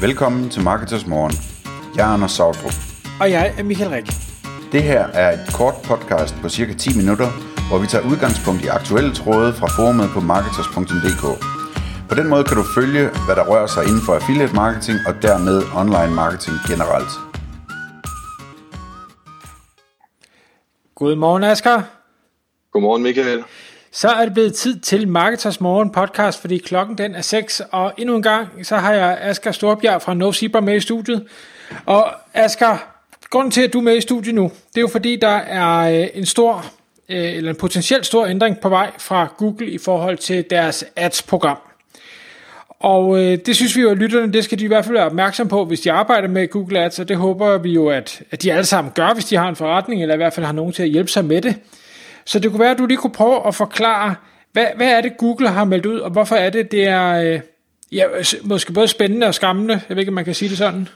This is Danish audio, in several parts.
Velkommen til Marketers Morgen. Jeg er Anders Sautrup. Og jeg er Michael Rik. Det her er et kort podcast på cirka 10 minutter, hvor vi tager udgangspunkt i aktuelle tråde fra forumet på marketers.dk. På den måde kan du følge, hvad der rører sig inden for affiliate marketing og dermed online marketing generelt. Godmorgen, Asger. Godmorgen, Michael. Så er det blevet tid til Marketers Morgen podcast, fordi klokken den er 6, og endnu en gang, så har jeg Asger Storbjerg fra No Zebra med i studiet. Og Asger, grunden til, at du er med i studiet nu, det er jo fordi, der er øh, en stor, øh, eller en potentielt stor ændring på vej fra Google i forhold til deres ads-program. Og øh, det synes vi jo, at lytterne, det skal de i hvert fald være opmærksom på, hvis de arbejder med Google Ads, og det håber vi jo, at, at de alle sammen gør, hvis de har en forretning, eller i hvert fald har nogen til at hjælpe sig med det. Så det kunne være, at du lige kunne prøve at forklare, hvad, hvad er det, Google har meldt ud, og hvorfor er det, det er øh, ja, måske både spændende og skræmmende. Jeg ved ikke, om man kan sige det sådan.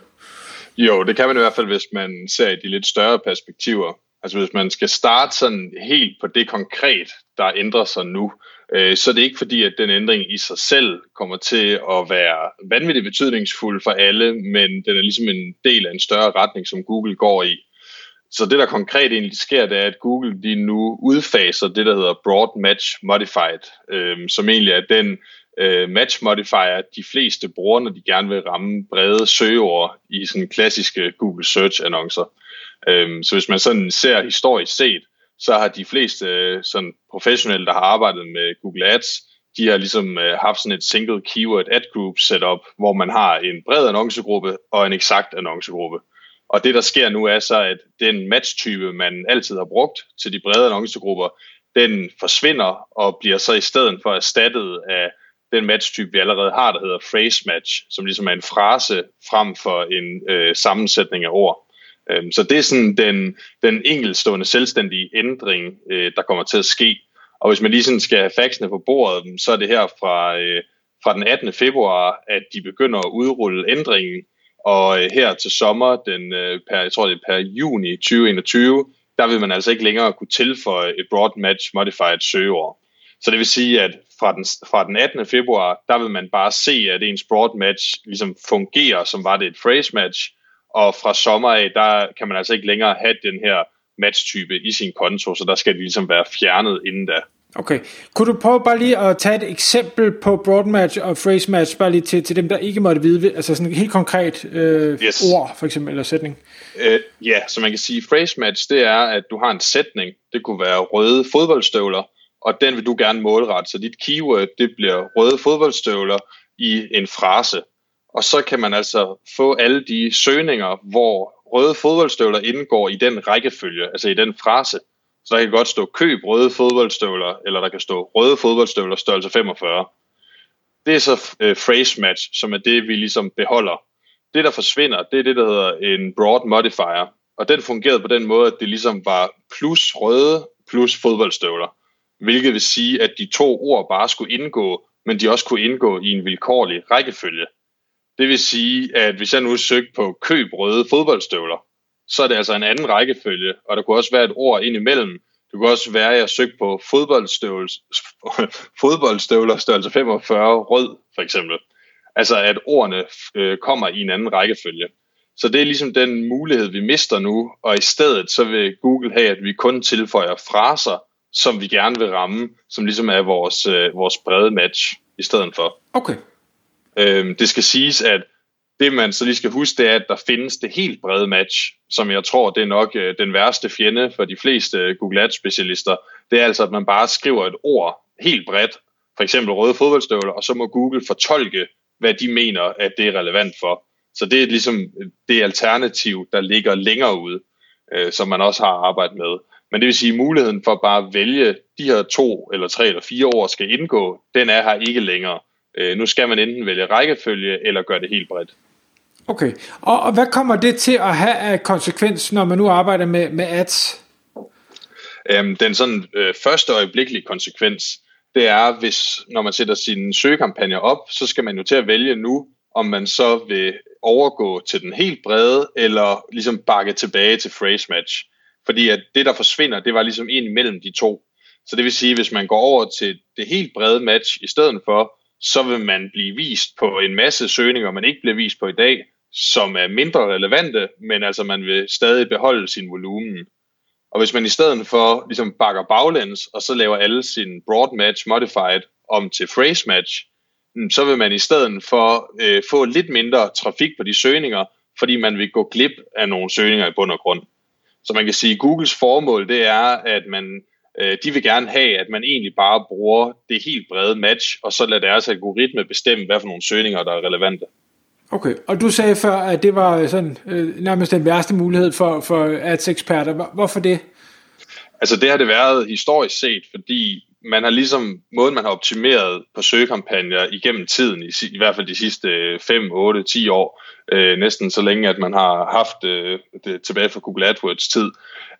Jo, det kan man i hvert fald, hvis man ser i de lidt større perspektiver. Altså hvis man skal starte sådan helt på det konkret, der ændrer sig nu, øh, så er det ikke fordi, at den ændring i sig selv kommer til at være vanvittigt betydningsfuld for alle, men den er ligesom en del af en større retning, som Google går i. Så det, der konkret egentlig sker, det er, at Google de nu udfaser det, der hedder Broad Match Modified, øh, som egentlig er den øh, match modifier, de fleste bruger, når de gerne vil ramme brede søgeord i sådan klassiske Google Search annoncer. Øh, så hvis man sådan ser historisk set, så har de fleste øh, sådan professionelle, der har arbejdet med Google Ads, de har ligesom øh, haft sådan et single keyword ad group setup, hvor man har en bred annoncegruppe og en eksakt annoncegruppe. Og det, der sker nu, er så, at den matchtype, man altid har brugt til de brede annoncegrupper, den forsvinder og bliver så i stedet for erstattet af den matchtype, vi allerede har, der hedder phrase match, som ligesom er en frase frem for en øh, sammensætning af ord. Øhm, så det er sådan den, den enkeltstående selvstændige ændring, øh, der kommer til at ske. Og hvis man lige sådan skal have faxene på bordet, så er det her fra, øh, fra den 18. februar, at de begynder at udrulle ændringen, og øh, her til sommer, den, øh, per, jeg tror det er per juni 2021, der vil man altså ikke længere kunne tilføje et broad match modified søgeord. Så det vil sige, at fra den, fra den 18. februar, der vil man bare se, at ens broad match ligesom fungerer, som var det et phrase match, og fra sommer af, der kan man altså ikke længere have den her matchtype i sin konto, så der skal det ligesom være fjernet inden da. Okay. Kunne du prøve bare lige at tage et eksempel på broad match og phrase match, bare lige til, til dem, der ikke måtte vide, altså sådan et helt konkret øh, yes. ord, for eksempel, eller sætning? Øh, ja, så man kan sige, phrase match, det er, at du har en sætning, det kunne være røde fodboldstøvler, og den vil du gerne målrette, så dit keyword, det bliver røde fodboldstøvler i en frase. Og så kan man altså få alle de søgninger, hvor røde fodboldstøvler indgår i den rækkefølge, altså i den frase. Så der kan godt stå køb røde fodboldstøvler, eller der kan stå røde fodboldstøvler størrelse 45. Det er så øh, phrase match, som er det, vi ligesom beholder. Det, der forsvinder, det er det, der hedder en broad modifier. Og den fungerede på den måde, at det ligesom var plus røde plus fodboldstøvler. Hvilket vil sige, at de to ord bare skulle indgå, men de også kunne indgå i en vilkårlig rækkefølge. Det vil sige, at hvis jeg nu søgte på køb røde fodboldstøvler, så er det altså en anden rækkefølge, og der kunne også være et ord ind imellem. Det kunne også være, at jeg søgte på fodboldstøvler størrelse 45 rød, for eksempel. Altså at ordene øh, kommer i en anden rækkefølge. Så det er ligesom den mulighed, vi mister nu, og i stedet så vil Google have, at vi kun tilføjer fraser, som vi gerne vil ramme, som ligesom er vores, øh, vores brede match i stedet for. Okay. Øhm, det skal siges, at det man så lige skal huske, det er, at der findes det helt brede match, som jeg tror, det er nok øh, den værste fjende for de fleste øh, Google Ads specialister. Det er altså, at man bare skriver et ord helt bredt, for eksempel røde fodboldstøvler, og så må Google fortolke, hvad de mener, at det er relevant for. Så det er ligesom øh, det alternativ, der ligger længere ude, øh, som man også har arbejdet med. Men det vil sige, at muligheden for bare at vælge de her to eller tre eller fire år skal indgå, den er her ikke længere. Øh, nu skal man enten vælge rækkefølge eller gøre det helt bredt. Okay, og, og hvad kommer det til at have af konsekvens, når man nu arbejder med, med ads? Øhm, den sådan øh, første øjeblikkelige konsekvens, det er, hvis når man sætter sine søgekampagner op, så skal man jo til at vælge nu, om man så vil overgå til den helt brede, eller ligesom bakke tilbage til phrase match. Fordi at det, der forsvinder, det var ligesom en imellem de to. Så det vil sige, hvis man går over til det helt brede match i stedet for, så vil man blive vist på en masse søgninger, man ikke bliver vist på i dag, som er mindre relevante, men altså man vil stadig beholde sin volumen. Og hvis man i stedet for ligesom bakker baglæns, og så laver alle sin broad match modified om til phrase match, mm, så vil man i stedet for øh, få lidt mindre trafik på de søgninger, fordi man vil gå glip af nogle søgninger i bund og grund. Så man kan sige, at Googles formål det er, at man øh, de vil gerne have, at man egentlig bare bruger det helt brede match, og så lader deres algoritme bestemme, hvad for nogle søgninger, der er relevante. Okay, og du sagde før, at det var sådan øh, nærmest den værste mulighed for, for ads-eksperter. Hvorfor det? Altså det har det været historisk set, fordi man har ligesom, måden man har optimeret på søgekampagner igennem tiden, i, i hvert fald de sidste 5, 8, 10 år, øh, næsten så længe, at man har haft øh, det tilbage fra Google AdWords tid.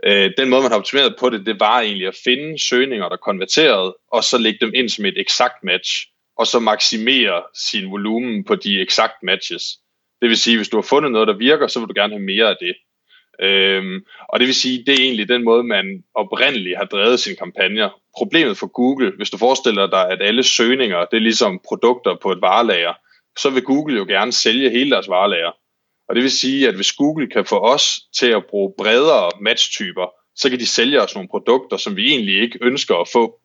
Øh, den måde, man har optimeret på det, det var egentlig at finde søgninger, der konverterede, og så lægge dem ind som et eksakt match, og så maksimere sin volumen på de eksakt matches. Det vil sige, hvis du har fundet noget, der virker, så vil du gerne have mere af det. Øhm, og det vil sige, det er egentlig den måde, man oprindeligt har drevet sine kampagner. Problemet for Google, hvis du forestiller dig, at alle søgninger, det er ligesom produkter på et varelager, så vil Google jo gerne sælge hele deres varelager. Og det vil sige, at hvis Google kan få os til at bruge bredere matchtyper, så kan de sælge os nogle produkter, som vi egentlig ikke ønsker at få.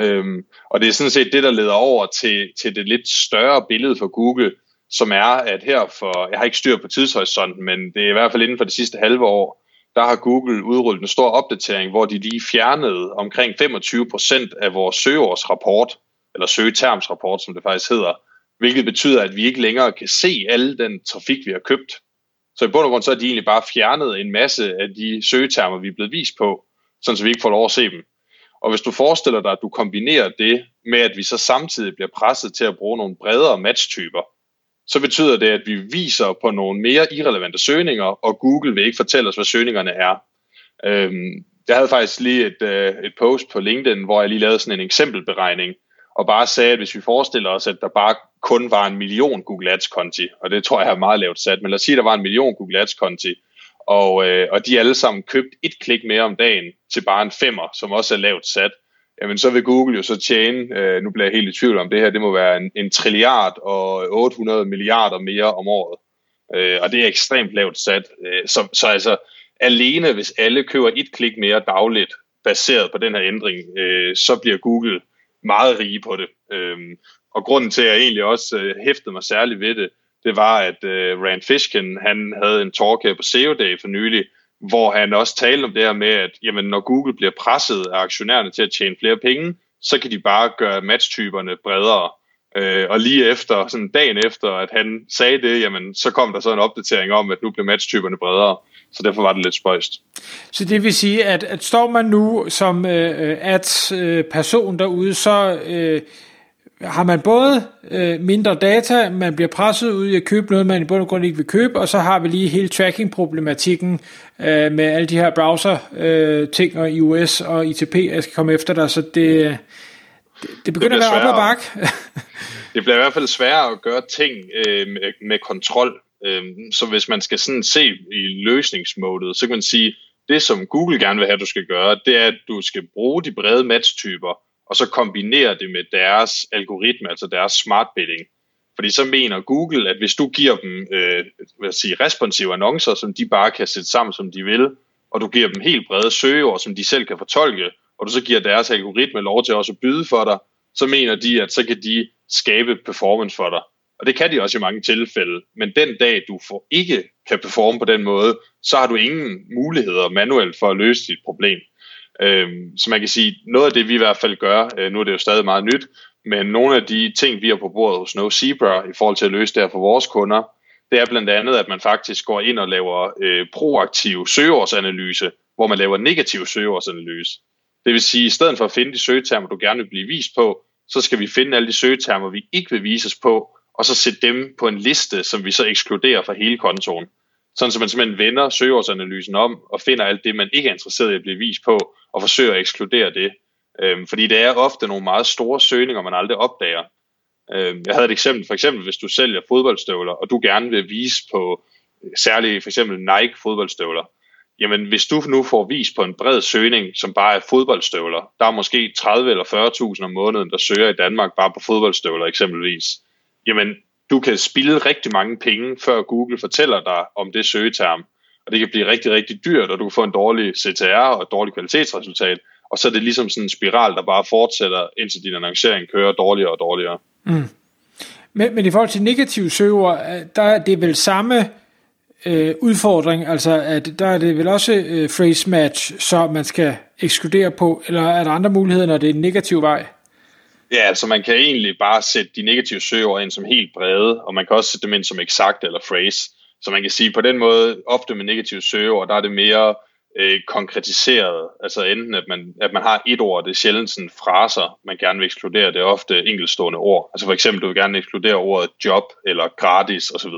Øhm, og det er sådan set det, der leder over til, til det lidt større billede for Google, som er, at her for, jeg har ikke styr på tidshorisonten, men det er i hvert fald inden for det sidste halve år, der har Google udrullet en stor opdatering, hvor de lige fjernede omkring 25% af vores søgeårsrapport, eller søgetermsrapport, som det faktisk hedder, hvilket betyder, at vi ikke længere kan se alle den trafik, vi har købt. Så i bund og grund så er de egentlig bare fjernet en masse af de søgetermer, vi er blevet vist på, sådan så vi ikke får lov at se dem. Og hvis du forestiller dig, at du kombinerer det med, at vi så samtidig bliver presset til at bruge nogle bredere matchtyper, så betyder det, at vi viser på nogle mere irrelevante søgninger, og Google vil ikke fortælle os, hvad søgningerne er. Øhm, jeg havde faktisk lige et, øh, et post på LinkedIn, hvor jeg lige lavede sådan en eksempelberegning, og bare sagde, at hvis vi forestiller os, at der bare kun var en million Google Ads-konti, og det tror jeg er meget lavt sat, men lad os sige, at der var en million Google Ads-konti, og, øh, og de alle sammen købt et klik mere om dagen til bare en femmer, som også er lavt sat, jamen så vil Google jo så tjene, øh, nu bliver jeg helt i tvivl om det her, det må være en, en trilliard og 800 milliarder mere om året. Øh, og det er ekstremt lavt sat. Øh, så, så altså alene hvis alle køber et klik mere dagligt, baseret på den her ændring, øh, så bliver Google meget rige på det. Øh, og grunden til, at jeg egentlig også øh, hæftede mig særligt ved det, det var, at øh, Rand Fishkin, han havde en talk her på SEO Day for nylig, hvor han også talte om det her med, at jamen, når Google bliver presset af aktionærerne til at tjene flere penge, så kan de bare gøre matchtyperne bredere. Øh, og lige efter, sådan dagen efter, at han sagde det, jamen, så kom der så en opdatering om, at nu bliver matchtyperne bredere. Så derfor var det lidt spøjst. Så det vil sige, at, at står man nu som øh, øh ads-person øh, derude, så øh, har man både øh, mindre data, man bliver presset ud i at købe noget, man i bund og grund ikke vil købe, og så har vi lige hele tracking-problematikken øh, med alle de her browser-ting øh, i US og ITP, jeg skal komme efter dig, så det, det, det begynder det at være op ad bak. det bliver i hvert fald sværere at gøre ting øh, med, med kontrol, øh, så hvis man skal sådan se i løsningsmålet, så kan man sige, det som Google gerne vil have, du skal gøre, det er, at du skal bruge de brede matchtyper, og så kombinere det med deres algoritme, altså deres smart bidding. Fordi så mener Google, at hvis du giver dem øh, hvad sige, responsive annoncer, som de bare kan sætte sammen, som de vil, og du giver dem helt brede søgeord, som de selv kan fortolke, og du så giver deres algoritme lov til også at byde for dig, så mener de, at så kan de skabe performance for dig. Og det kan de også i mange tilfælde. Men den dag, du får ikke kan performe på den måde, så har du ingen muligheder manuelt for at løse dit problem. Øhm, så man kan sige, noget af det vi i hvert fald gør, øh, nu er det jo stadig meget nyt, men nogle af de ting, vi har på bordet hos No Zebra i forhold til at løse det her for vores kunder, det er blandt andet, at man faktisk går ind og laver øh, proaktiv søgeårsanalyse, hvor man laver negativ søgeårsanalyse. Det vil sige, at i stedet for at finde de søgetermer, du gerne vil blive vist på, så skal vi finde alle de søgetermer, vi ikke vil vises på, og så sætte dem på en liste, som vi så ekskluderer fra hele kontoen. Sådan så man simpelthen vender søgeårsanalysen om og finder alt det, man ikke er interesseret i at blive vist på, og forsøger at ekskludere det. Øhm, fordi det er ofte nogle meget store søgninger, man aldrig opdager. Øhm, jeg havde et eksempel, for eksempel hvis du sælger fodboldstøvler, og du gerne vil vise på øh, særligt for eksempel Nike fodboldstøvler, jamen hvis du nu får vist på en bred søgning, som bare er fodboldstøvler, der er måske 30 eller 40.000 om måneden, der søger i Danmark bare på fodboldstøvler eksempelvis, jamen du kan spille rigtig mange penge, før Google fortæller dig om det søgeterm. Og det kan blive rigtig, rigtig dyrt, og du kan få en dårlig CTR og et dårligt kvalitetsresultat. Og så er det ligesom sådan en spiral, der bare fortsætter, indtil din annoncering kører dårligere og dårligere. Mm. Men, men i forhold til negative søger, øh, der er det vel samme øh, udfordring, altså at der er det vel også øh, phrase match, så man skal ekskludere på, eller er der andre muligheder, når det er en negativ vej? Ja, altså man kan egentlig bare sætte de negative søgeord ind som helt brede, og man kan også sætte dem ind som exakt eller phrase. Så man kan sige på den måde, ofte med negative søgeord, der er det mere øh, konkretiseret. Altså enten at man, at man har et ord, det er sjældent sådan fraser, man gerne vil ekskludere, det er ofte enkeltstående ord. Altså for eksempel, du vil gerne ekskludere ordet job eller gratis osv.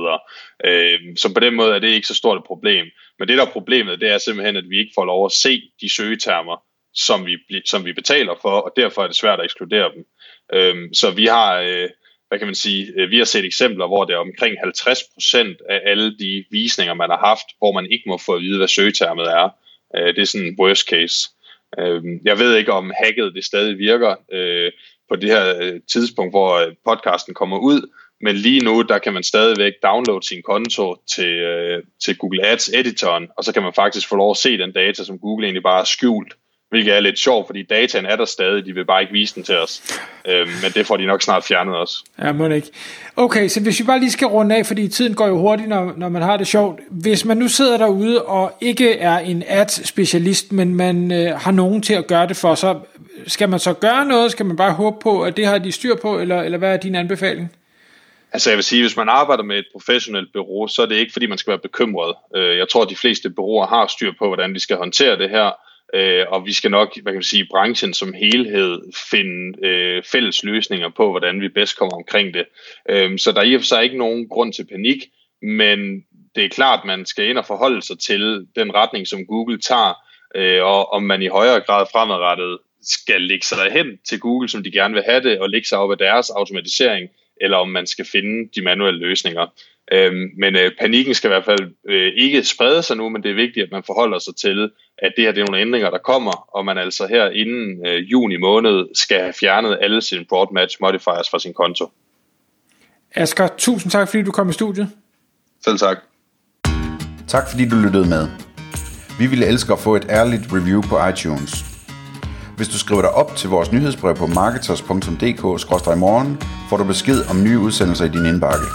Øh, så på den måde er det ikke så stort et problem. Men det der er problemet, det er simpelthen, at vi ikke får lov at se de søgetermer, som vi, som vi betaler for, og derfor er det svært at ekskludere dem. Øhm, så vi har... Øh, hvad kan man sige, øh, vi har set eksempler, hvor det er omkring 50% af alle de visninger, man har haft, hvor man ikke må få at vide, hvad søgetermet er. Øh, det er sådan en worst case. Øh, jeg ved ikke, om hacket det stadig virker øh, på det her øh, tidspunkt, hvor øh, podcasten kommer ud, men lige nu, der kan man stadigvæk downloade sin konto til, til Google Ads editoren, og så kan man faktisk få lov at se den data, som Google egentlig bare har skjult hvilket er lidt sjovt, fordi dataen er der stadig, de vil bare ikke vise den til os. Øhm, men det får de nok snart fjernet også. Ja, må ikke. Okay, så hvis vi bare lige skal runde af, fordi tiden går jo hurtigt, når, når man har det sjovt. Hvis man nu sidder derude og ikke er en ad-specialist, men man øh, har nogen til at gøre det for, så skal man så gøre noget? Skal man bare håbe på, at det har de styr på, eller, eller hvad er din anbefaling? Altså jeg vil sige, hvis man arbejder med et professionelt bureau, så er det ikke fordi, man skal være bekymret. Øh, jeg tror, at de fleste bureauer har styr på, hvordan de skal håndtere det her øh, og vi skal nok, hvad kan man sige, branchen som helhed finde øh, fælles løsninger på, hvordan vi bedst kommer omkring det. Øh, så der er i og for sig ikke nogen grund til panik, men det er klart, at man skal ind og forholde sig til den retning, som Google tager, øh, og om man i højere grad fremadrettet skal lægge sig hen til Google, som de gerne vil have det, og lægge sig op af deres automatisering, eller om man skal finde de manuelle løsninger. Øhm, men øh, panikken skal i hvert fald øh, ikke sprede sig nu, men det er vigtigt, at man forholder sig til, at det her det er nogle ændringer, der kommer, og man altså her inden øh, juni måned skal have fjernet alle sine broad match modifiers fra sin konto. Asger, tusind tak, fordi du kom i studiet. Selv tak. Tak fordi du lyttede med. Vi ville elske at få et ærligt review på iTunes. Hvis du skriver dig op til vores nyhedsbrev på marketers.dk-morgen, får du besked om nye udsendelser i din indbakke.